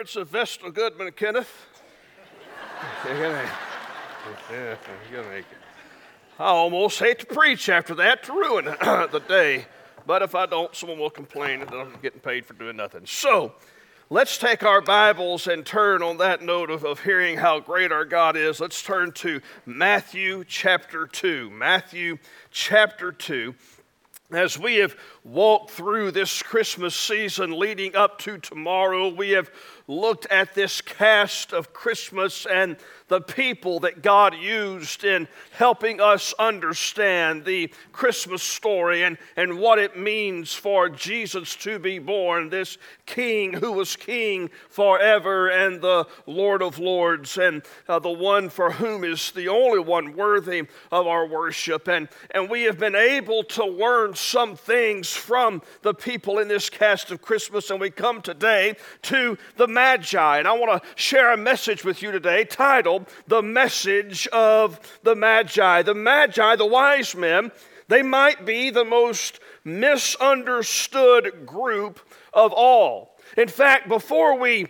words of Vestal Goodman, Kenneth. I almost hate to preach after that to ruin the day. But if I don't, someone will complain that I'm getting paid for doing nothing. So let's take our Bibles and turn on that note of, of hearing how great our God is. Let's turn to Matthew chapter 2. Matthew chapter 2 as we have walked through this Christmas season leading up to tomorrow, we have looked at this cast of Christmas and the people that God used in helping us understand the Christmas story and, and what it means for Jesus to be born, this King who was King forever and the Lord of Lords, and uh, the one for whom is the only one worthy of our worship. And, and we have been able to learn some things from the people in this cast of Christmas, and we come today to the Magi. And I want to share a message with you today titled The Message of the Magi. The Magi, the wise men, they might be the most misunderstood group of all. In fact, before we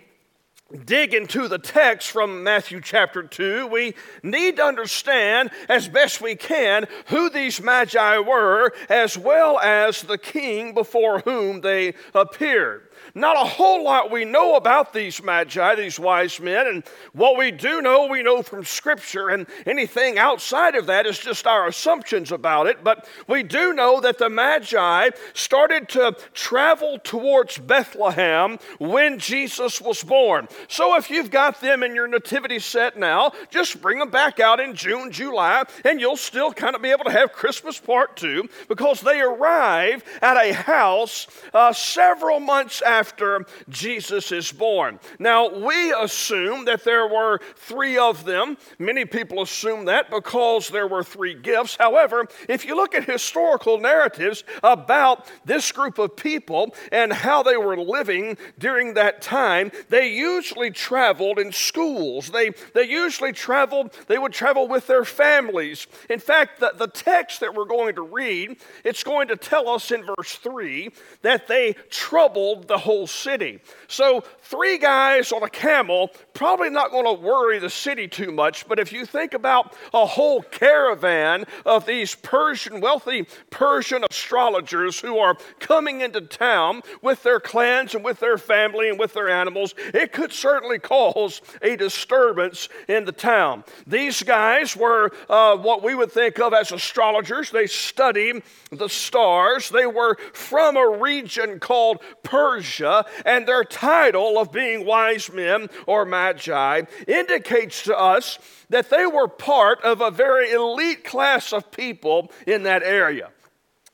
dig into the text from Matthew chapter 2, we need to understand as best we can who these magi were, as well as the king before whom they appeared. Not a whole lot we know about these magi, these wise men, and what we do know, we know from Scripture, and anything outside of that is just our assumptions about it. But we do know that the magi started to travel towards Bethlehem when Jesus was born. So if you've got them in your nativity set now, just bring them back out in June, July, and you'll still kind of be able to have Christmas part two because they arrive at a house uh, several months after after Jesus is born. Now, we assume that there were three of them. Many people assume that because there were three gifts. However, if you look at historical narratives about this group of people and how they were living during that time, they usually traveled in schools. They, they usually traveled, they would travel with their families. In fact, the, the text that we're going to read, it's going to tell us in verse 3 that they troubled the whole city. So, three guys on a camel, probably not going to worry the city too much, but if you think about a whole caravan of these Persian, wealthy Persian astrologers who are coming into town with their clans and with their family and with their animals, it could certainly cause a disturbance in the town. These guys were uh, what we would think of as astrologers. They studied the stars. They were from a region called Persia, and their title of being wise men or magi indicates to us that they were part of a very elite class of people in that area.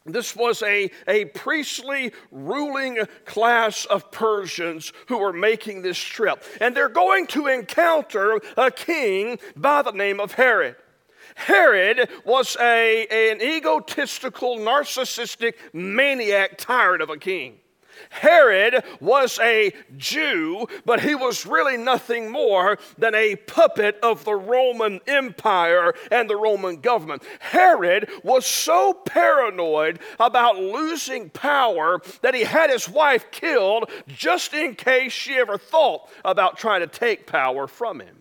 This was a, a priestly ruling class of Persians who were making this trip. And they're going to encounter a king by the name of Herod. Herod was a, an egotistical, narcissistic maniac, tired of a king. Herod was a Jew, but he was really nothing more than a puppet of the Roman Empire and the Roman government. Herod was so paranoid about losing power that he had his wife killed just in case she ever thought about trying to take power from him.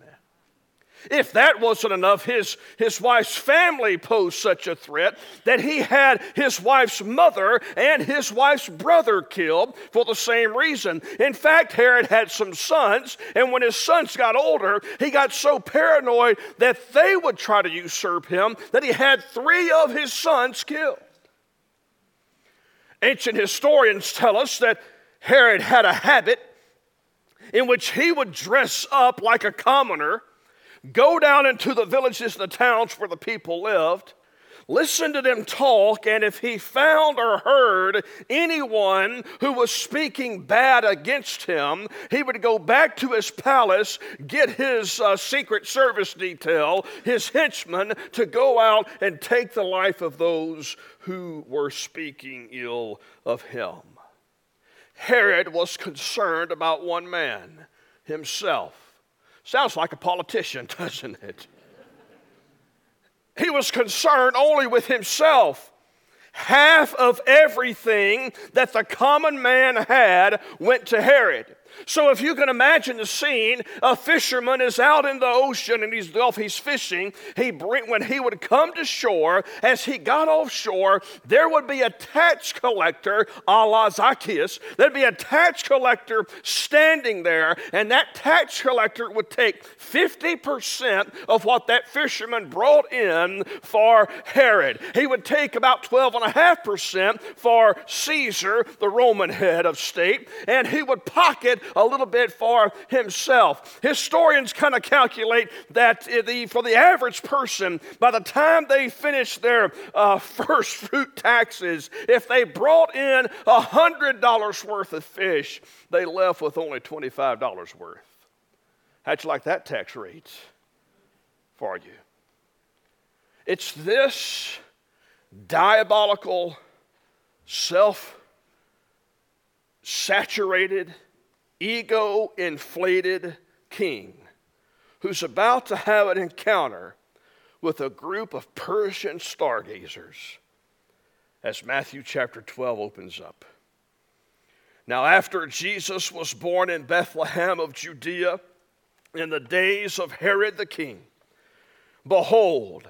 If that wasn't enough, his, his wife's family posed such a threat that he had his wife's mother and his wife's brother killed for the same reason. In fact, Herod had some sons, and when his sons got older, he got so paranoid that they would try to usurp him that he had three of his sons killed. Ancient historians tell us that Herod had a habit in which he would dress up like a commoner Go down into the villages and the towns where the people lived. Listen to them talk, and if he found or heard anyone who was speaking bad against him, he would go back to his palace, get his uh, secret service detail, his henchmen, to go out and take the life of those who were speaking ill of him. Herod was concerned about one man, himself. Sounds like a politician, doesn't it? He was concerned only with himself. Half of everything that the common man had went to Herod. So if you can imagine the scene, a fisherman is out in the ocean and he's off, he's fishing. He bring, when he would come to shore, as he got offshore, there would be a tax collector, a la Zacchaeus. There'd be a tax collector standing there, and that tax collector would take 50% of what that fisherman brought in for Herod. He would take about 12.5% for Caesar, the Roman head of state, and he would pocket a little bit for himself. Historians kind of calculate that the, for the average person, by the time they finish their uh, first fruit taxes, if they brought in $100 worth of fish, they left with only $25 worth. How'd you like that tax rate for you? It's this diabolical, self saturated, ego inflated king who's about to have an encounter with a group of Persian stargazers as Matthew chapter 12 opens up. Now, after Jesus was born in Bethlehem of Judea in the days of Herod the king, behold,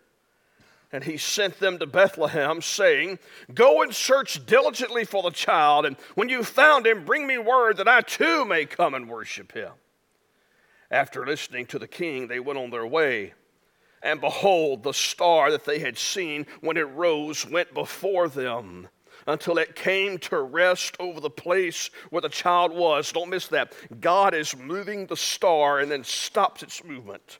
And he sent them to Bethlehem, saying, Go and search diligently for the child, and when you found him, bring me word that I too may come and worship him. After listening to the king, they went on their way. And behold, the star that they had seen when it rose went before them until it came to rest over the place where the child was. Don't miss that. God is moving the star and then stops its movement.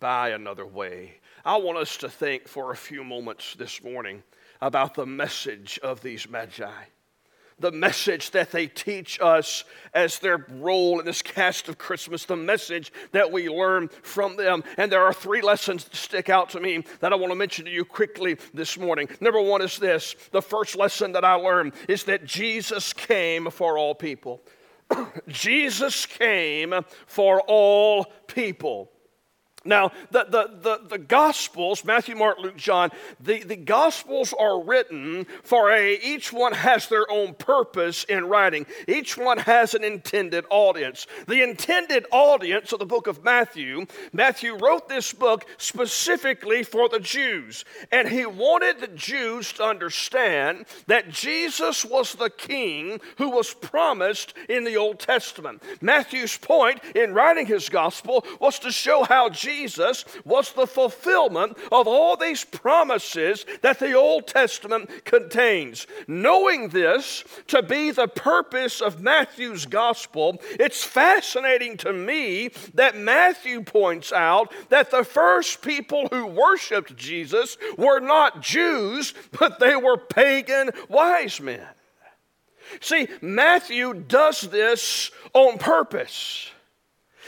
by another way. I want us to think for a few moments this morning about the message of these magi. The message that they teach us as their role in this cast of Christmas, the message that we learn from them. And there are three lessons that stick out to me that I want to mention to you quickly this morning. Number one is this the first lesson that I learned is that Jesus came for all people. Jesus came for all people. Now, the, the, the, the, Gospels, Matthew, Mark, Luke, John, the, the Gospels are written for a, each one has their own purpose in writing. Each one has an intended audience. The intended audience of the book of Matthew, Matthew wrote this book specifically for the Jews. And he wanted the Jews to understand that Jesus was the king who was promised in the Old Testament. Matthew's point in writing his Gospel was to show how Jesus Jesus was the fulfillment of all these promises that the Old Testament contains. Knowing this to be the purpose of Matthew's gospel, it's fascinating to me that Matthew points out that the first people who worshiped Jesus were not Jews, but they were pagan wise men. See, Matthew does this on purpose.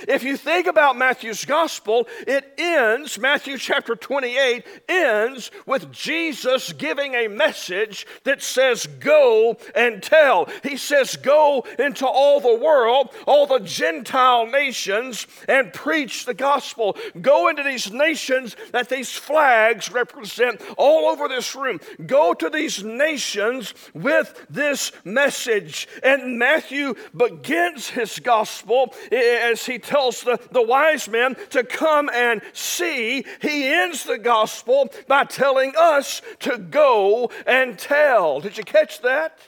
If you think about Matthew's gospel, it ends, Matthew chapter 28 ends with Jesus giving a message that says, Go and tell. He says, Go into all the world, all the Gentile nations, and preach the gospel. Go into these nations that these flags represent all over this room. Go to these nations with this message. And Matthew begins his gospel eh, as he tells the, the wise men to come and see, he ends the gospel by telling us to go and tell. Did you catch that?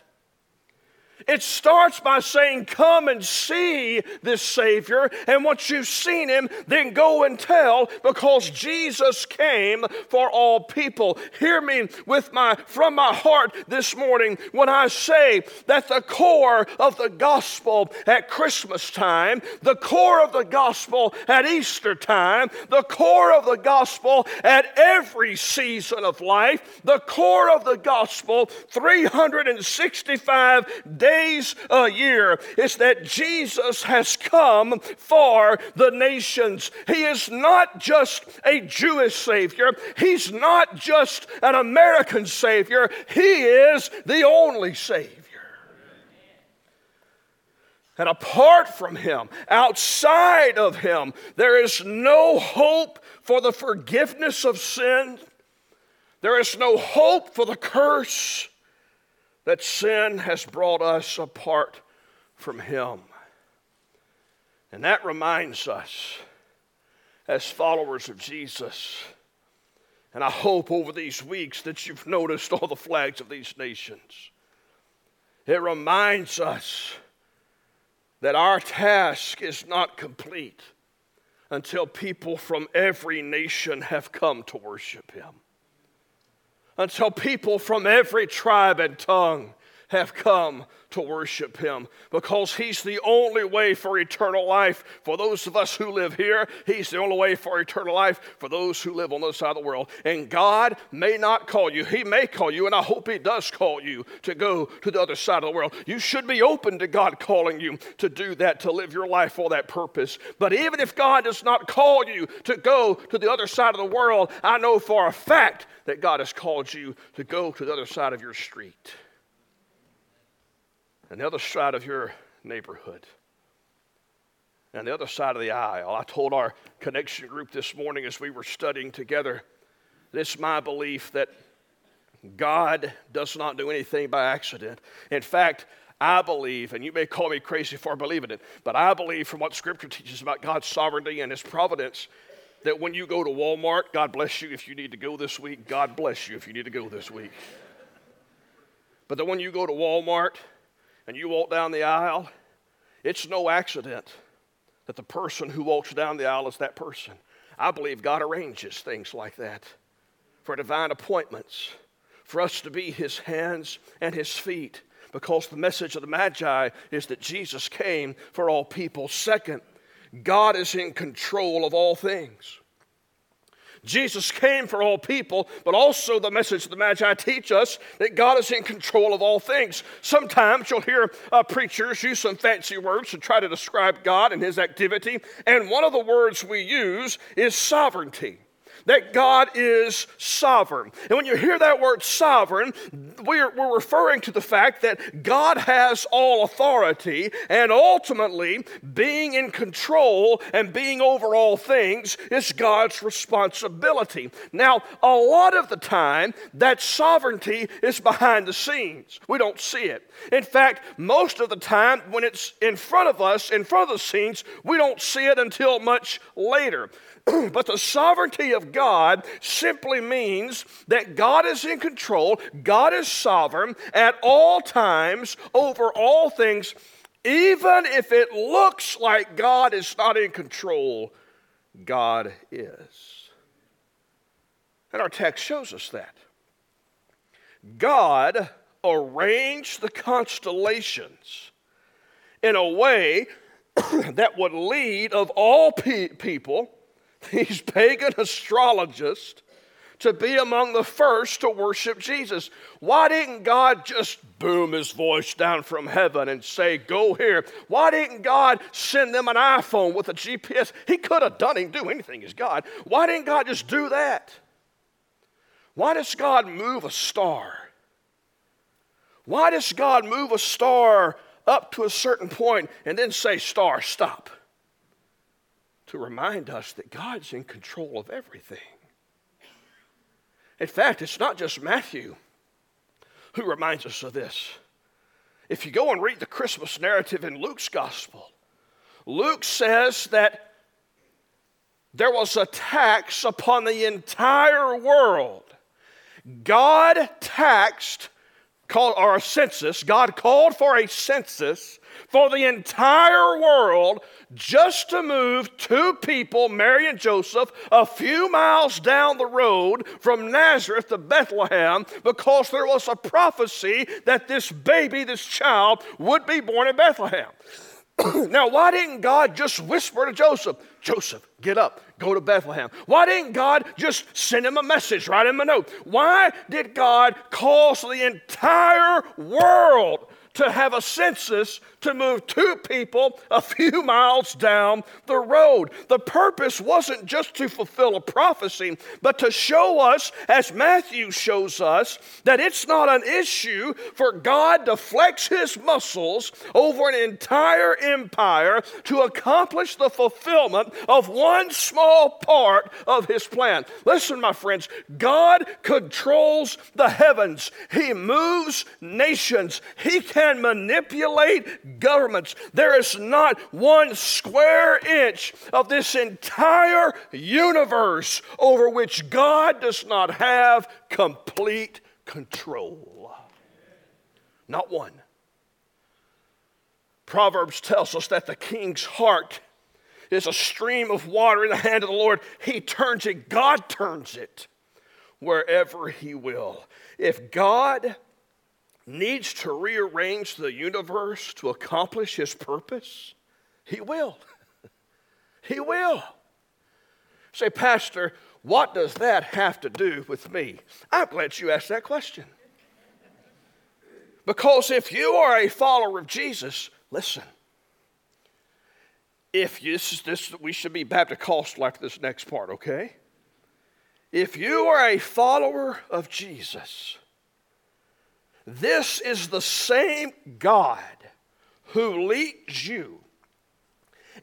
It starts by saying, Come and see this Savior, and once you've seen him, then go and tell, because Jesus came for all people. Hear me with my from my heart this morning when I say that the core of the gospel at Christmas time, the core of the gospel at Easter time, the core of the gospel at every season of life, the core of the gospel 365 days days a year is that Jesus has come for the nations. He is not just a Jewish Savior, He's not just an American Savior, He is the only Savior. And apart from Him, outside of Him, there is no hope for the forgiveness of sin. There is no hope for the curse that sin has brought us apart from Him. And that reminds us, as followers of Jesus, and I hope over these weeks that you've noticed all the flags of these nations. It reminds us that our task is not complete until people from every nation have come to worship Him until people from every tribe and tongue have come to worship him because he's the only way for eternal life for those of us who live here. He's the only way for eternal life for those who live on the other side of the world. And God may not call you, He may call you, and I hope He does call you to go to the other side of the world. You should be open to God calling you to do that, to live your life for that purpose. But even if God does not call you to go to the other side of the world, I know for a fact that God has called you to go to the other side of your street and the other side of your neighborhood and the other side of the aisle. I told our connection group this morning as we were studying together, it's my belief that God does not do anything by accident. In fact, I believe, and you may call me crazy for believing it, but I believe from what Scripture teaches about God's sovereignty and His providence that when you go to Walmart, God bless you if you need to go this week. God bless you if you need to go this week. But that when you go to Walmart and you walk down the aisle, it's no accident that the person who walks down the aisle is that person. I believe God arranges things like that for divine appointments, for us to be His hands and His feet, because the message of the Magi is that Jesus came for all people. Second, God is in control of all things. Jesus came for all people, but also the message of the Magi teach us that God is in control of all things. Sometimes you'll hear uh, preachers use some fancy words to try to describe God and his activity, and one of the words we use is sovereignty that God is sovereign. And when you hear that word sovereign, we're, we're referring to the fact that God has all authority, and ultimately, being in control and being over all things is God's responsibility. Now, a lot of the time, that sovereignty is behind the scenes. We don't see it. In fact, most of the time, when it's in front of us, in front of the scenes, we don't see it until much later. but the sovereignty of God simply means that God is in control, God is sovereign at all times over all things, even if it looks like God is not in control, God is. And our text shows us that. God arranged the constellations in a way that would lead of all pe- people these pagan astrologists to be among the first to worship Jesus. Why didn't God just boom his voice down from heaven and say, Go here? Why didn't God send them an iPhone with a GPS? He could have done, do anything as God. Why didn't God just do that? Why does God move a star? Why does God move a star up to a certain point and then say, Star, stop? To remind us that God's in control of everything. In fact, it's not just Matthew who reminds us of this. If you go and read the Christmas narrative in Luke's gospel, Luke says that there was a tax upon the entire world. God taxed, called, or a census, God called for a census for the entire world just to move two people, Mary and Joseph, a few miles down the road from Nazareth to Bethlehem because there was a prophecy that this baby, this child, would be born in Bethlehem. now, why didn't God just whisper to Joseph, Joseph, get up, go to Bethlehem? Why didn't God just send him a message, write him a note? Why did God cause the entire world to have a census to move two people a few miles down the road. The purpose wasn't just to fulfill a prophecy, but to show us, as Matthew shows us, that it's not an issue for God to flex his muscles over an entire empire to accomplish the fulfillment of one small part of his plan. Listen, my friends, God controls the heavens, He moves nations, He can manipulate governments. There is not one square inch of this entire universe over which God does not have complete control. Not one. Proverbs tells us that the king's heart is a stream of water in the hand of the Lord. He turns it, God turns it wherever He will. If God needs to rearrange the universe to accomplish his purpose, he will. he will. Say, Pastor, what does that have to do with me? I'm glad you asked that question. Because if you are a follower of Jesus, listen. If you, this is this, we should be Baptist after this next part, okay? If you are a follower of Jesus, this is the same God who leads you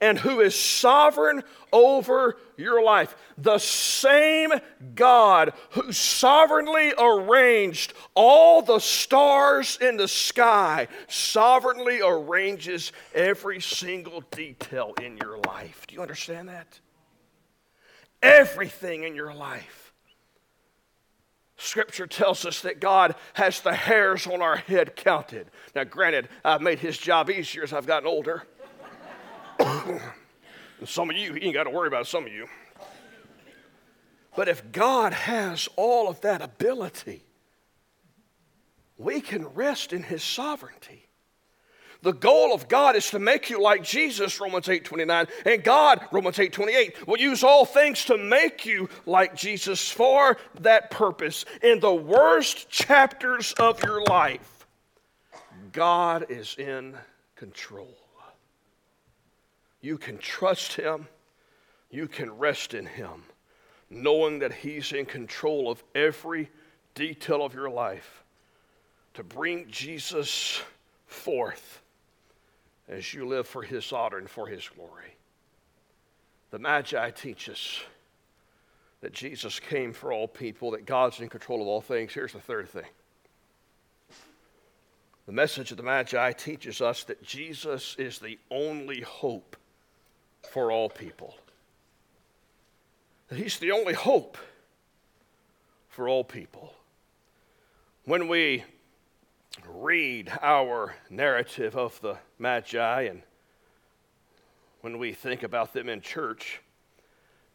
and who is sovereign over your life. The same God who sovereignly arranged all the stars in the sky, sovereignly arranges every single detail in your life. Do you understand that? Everything in your life. Scripture tells us that God has the hairs on our head counted. Now, granted, I've made his job easier as I've gotten older. some of you, you ain't got to worry about some of you. But if God has all of that ability, we can rest in his sovereignty. The goal of God is to make you like Jesus, Romans 8 29. And God, Romans 8 28, will use all things to make you like Jesus for that purpose. In the worst chapters of your life, God is in control. You can trust Him, you can rest in Him, knowing that He's in control of every detail of your life to bring Jesus forth as you live for His honor and for His glory. The Magi teach us that Jesus came for all people, that God's in control of all things. Here's the third thing the message of the Magi teaches us that Jesus is the only hope for all people. That He's the only hope for all people. When we read our narrative of the Magi and when we think about them in church,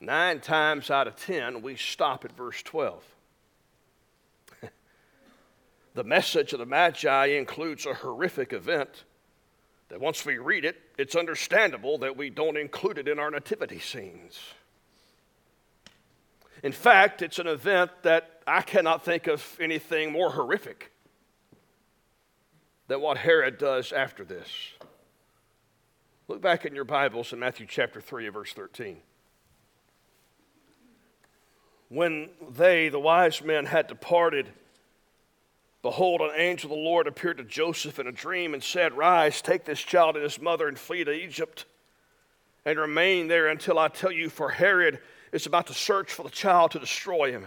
nine times out of ten, we stop at verse 12. the message of the Magi includes a horrific event that once we read it, it's understandable that we don't include it in our nativity scenes. In fact, it's an event that I cannot think of anything more horrific than what Herod does after this. Look back in your Bibles in Matthew chapter 3, verse 13. When they, the wise men, had departed, behold, an angel of the Lord appeared to Joseph in a dream and said, Rise, take this child and his mother and flee to Egypt and remain there until I tell you, for Herod is about to search for the child to destroy him.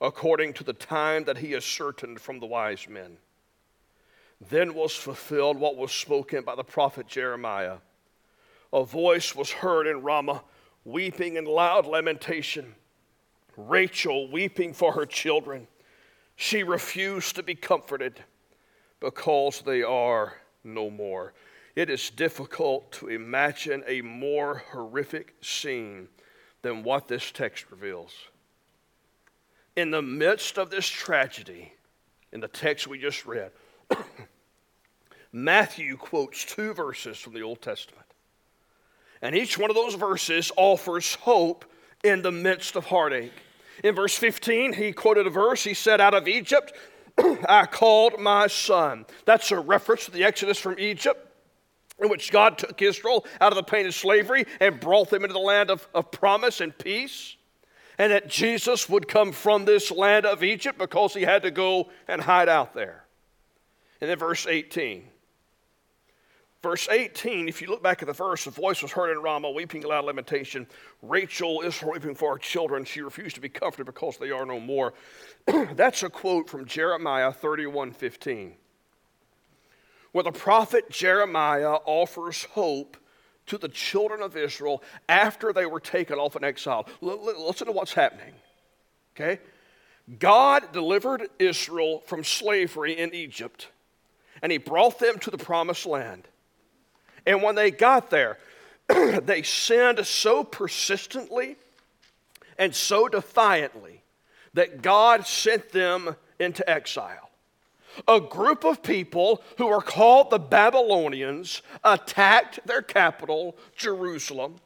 according to the time that he ascertained from the wise men. Then was fulfilled what was spoken by the prophet Jeremiah. A voice was heard in Ramah, weeping in loud lamentation. Rachel weeping for her children. She refused to be comforted because they are no more. It is difficult to imagine a more horrific scene than what this text reveals in the midst of this tragedy, in the text we just read, Matthew quotes two verses from the Old Testament. And each one of those verses offers hope in the midst of heartache. In verse 15, he quoted a verse. He said, Out of Egypt I called my son. That's a reference to the Exodus from Egypt, in which God took Israel out of the pain of slavery and brought them into the land of, of promise and peace and that Jesus would come from this land of Egypt because he had to go and hide out there. And then verse 18. Verse 18, if you look back at the verse, the voice was heard in Ramah, weeping loud lamentation. Rachel is weeping for her children. She refused to be comforted because they are no more. That's a quote from Jeremiah 31 15, where the prophet Jeremiah offers hope to the children of Israel after they were taken off in exile. Listen to what's happening. Okay? God delivered Israel from slavery in Egypt, and He brought them to the promised land. And when they got there, they sinned so persistently and so defiantly that God sent them into exile a group of people who are called the Babylonians attacked their capital, Jerusalem,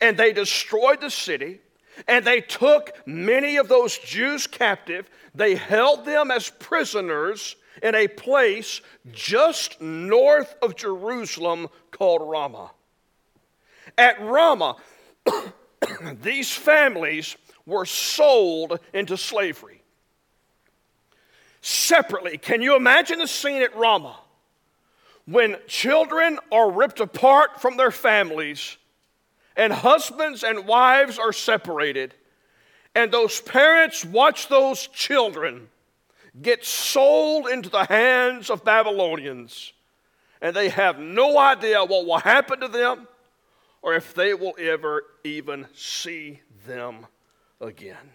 and they destroyed the city. And they took many of those Jews captive. They held them as prisoners in a place just north of Jerusalem called Ramah. At Ramah, these families were sold into slavery separately. Can you imagine the scene at Ramah when children are ripped apart from their families and husbands and wives are separated, and those parents watch those children get sold into the hands of Babylonians, and they have no idea what will happen to them or if they will ever even see them again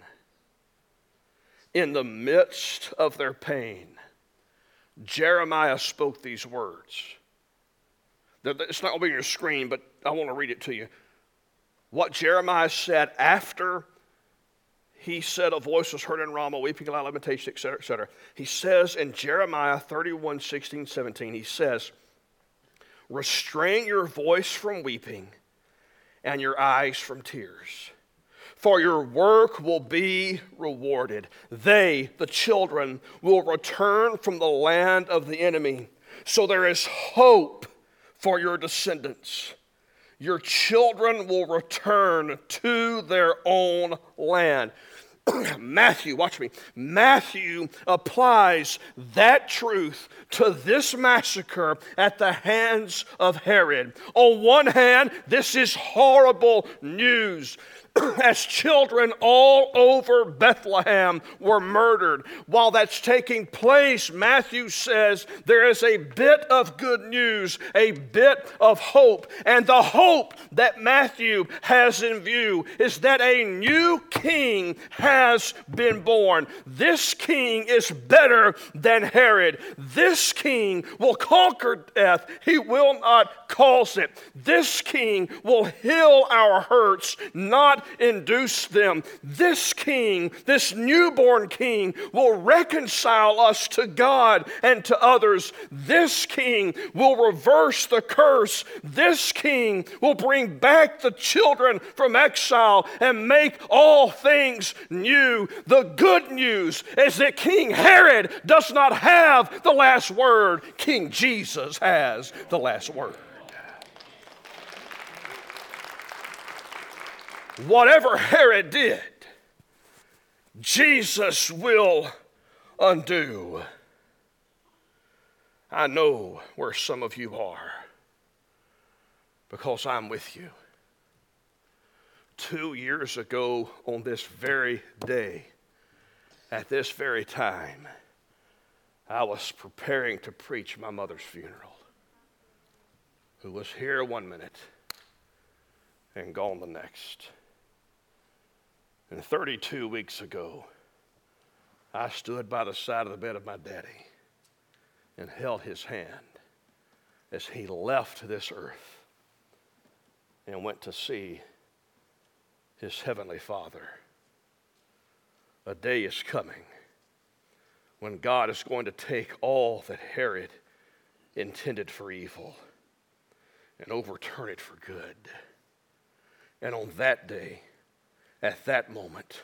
in the midst of their pain, Jeremiah spoke these words. It's not going to be on your screen, but I want to read it to you. What Jeremiah said after he said a voice was heard in Ramah, weeping aloud, lamentation, etc., etc. He says in Jeremiah 31, 16, 17, he says, Restrain your voice from weeping and your eyes from tears for your work will be rewarded. They, the children, will return from the land of the enemy. So there is hope for your descendants. Your children will return to their own land. Matthew, watch me. Matthew applies that truth to this massacre at the hands of Herod. On one hand, this is horrible news. as children all over Bethlehem were murdered. While that's taking place, Matthew says there is a bit of good news, a bit of hope. And the hope that Matthew has in view is that a new king has been born. This king is better than Herod. This king will conquer death, he will not cause it. This king will heal our hurts, not induce them. This king, this newborn king, will reconcile us to God and to others. This king will reverse the curse. This king will bring back the children from exile and make all things new. The good news is that King Herod does not have the last word, King Jesus has the last word. Whatever Herod did, Jesus will undo. I know where some of you are because I'm with you. Two years ago, on this very day, at this very time, I was preparing to preach my mother's funeral, who was here one minute and gone the next. And 32 weeks ago, I stood by the side of the bed of my daddy and held his hand as he left this earth and went to see his heavenly Father. A day is coming when God is going to take all that Herod intended for evil and overturn it for good. And on that day, at that moment,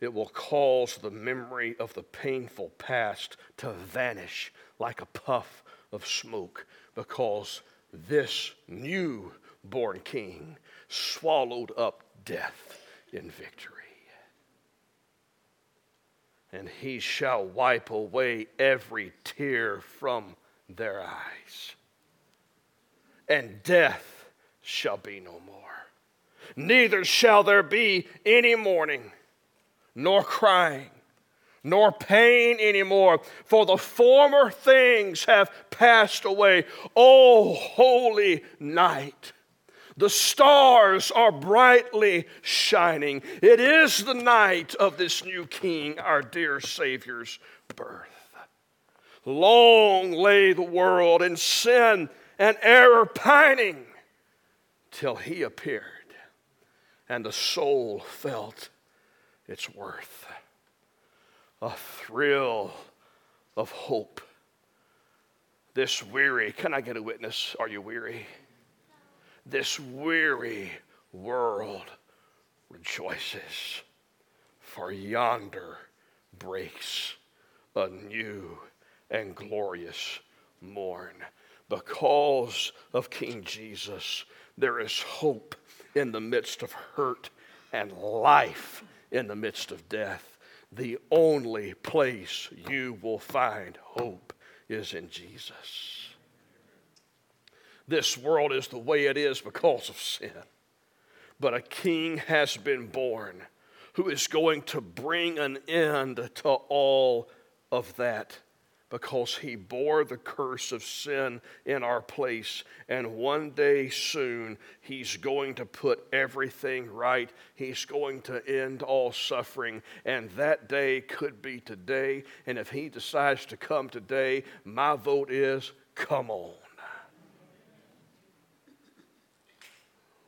it will cause the memory of the painful past to vanish like a puff of smoke because this new born king swallowed up death in victory. And he shall wipe away every tear from their eyes, and death shall be no more neither shall there be any mourning, nor crying, nor pain anymore, for the former things have passed away. Oh, holy night! The stars are brightly shining. It is the night of this new King, our dear Savior's birth. Long lay the world in sin and error pining till he appeared and the soul felt its worth. A thrill of hope. This weary, can I get a witness? Are you weary? This weary world rejoices, for yonder breaks a new and glorious morn. Because of King Jesus, there is hope in the midst of hurt and life in the midst of death. The only place you will find hope is in Jesus. This world is the way it is because of sin. But a king has been born who is going to bring an end to all of that because he bore the curse of sin in our place. And one day soon, he's going to put everything right. He's going to end all suffering. And that day could be today. And if he decides to come today, my vote is come on.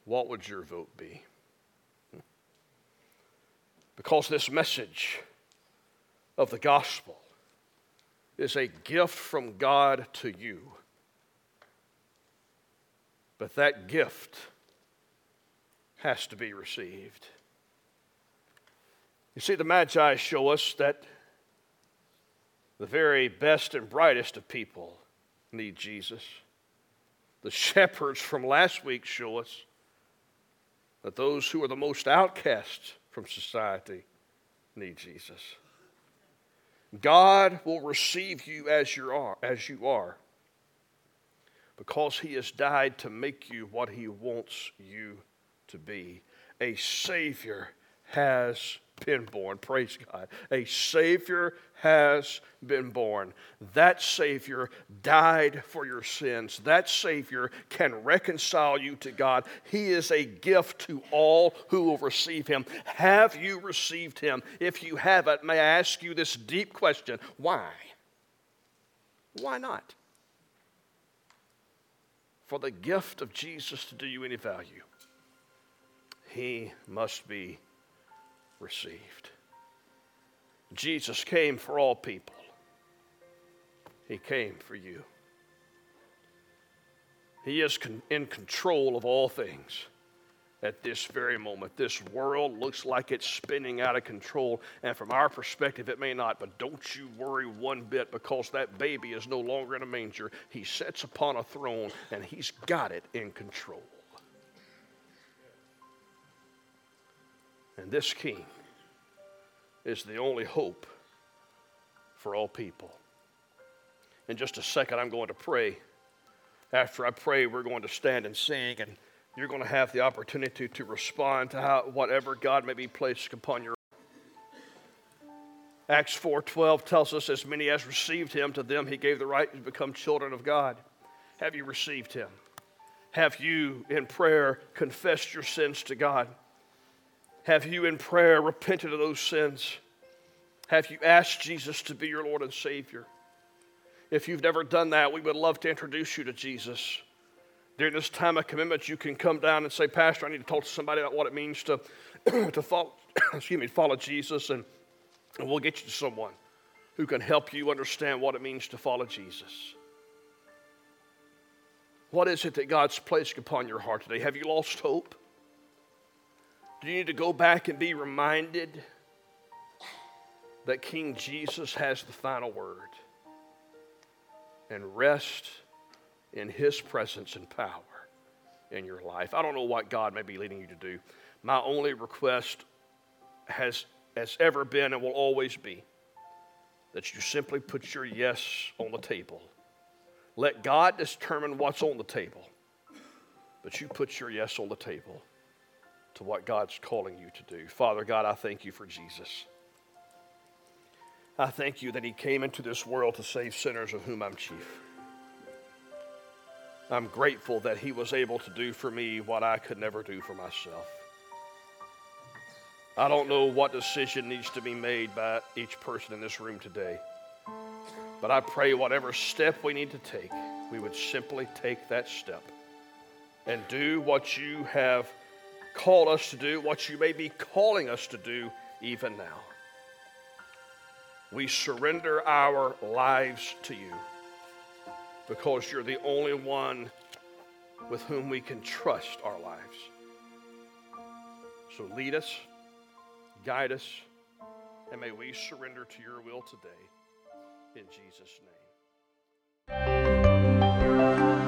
What would your vote be? Because this message of the gospel is a gift from God to you. But that gift has to be received. You see, the Magi show us that the very best and brightest of people need Jesus. The shepherds from last week show us that those who are the most outcast from society need Jesus. God will receive you as you are, as you are because he has died to make you what he wants you to be. A Savior has been born. Praise God. A Savior has been born. That Savior died for your sins. That Savior can reconcile you to God. He is a gift to all who will receive Him. Have you received Him? If you haven't, may I ask you this deep question why? Why not? For the gift of Jesus to do you any value, He must be received. Jesus came for all people, He came for you. He is con- in control of all things at this very moment. This world looks like it's spinning out of control, and from our perspective, it may not. But don't you worry one bit because that baby is no longer in a manger. He sits upon a throne, and He's got it in control. And this king is the only hope for all people. In just a second, I'm going to pray. After I pray, we're going to stand and sing, and you're going to have the opportunity to respond to how, whatever God may be placed upon your Acts 4:12 tells us as many as received him to them he gave the right to become children of God. Have you received him? Have you in prayer confessed your sins to God? Have you in prayer repented of those sins? Have you asked Jesus to be your Lord and Savior? If you've never done that, we would love to introduce you to Jesus. During this time of commitment, you can come down and say, Pastor, I need to talk to somebody about what it means to, to follow, excuse me, follow Jesus, and, and we'll get you to someone who can help you understand what it means to follow Jesus. What is it that God's placed upon your heart today? Have you lost hope? Do you need to go back and be reminded that King Jesus has the final word and rest in his presence and power in your life? I don't know what God may be leading you to do. My only request has, has ever been and will always be that you simply put your yes on the table. Let God determine what's on the table, but you put your yes on the table to what God's calling you to do. Father God, I thank you for Jesus. I thank you that he came into this world to save sinners, of whom I'm chief. I'm grateful that he was able to do for me what I could never do for myself. I don't know what decision needs to be made by each person in this room today, but I pray whatever step we need to take, we would simply take that step and do what you have called us to do, what you may be calling us to do even now. We surrender our lives to you because you're the only one with whom we can trust our lives. So lead us, guide us, and may we surrender to your will today. In Jesus' name.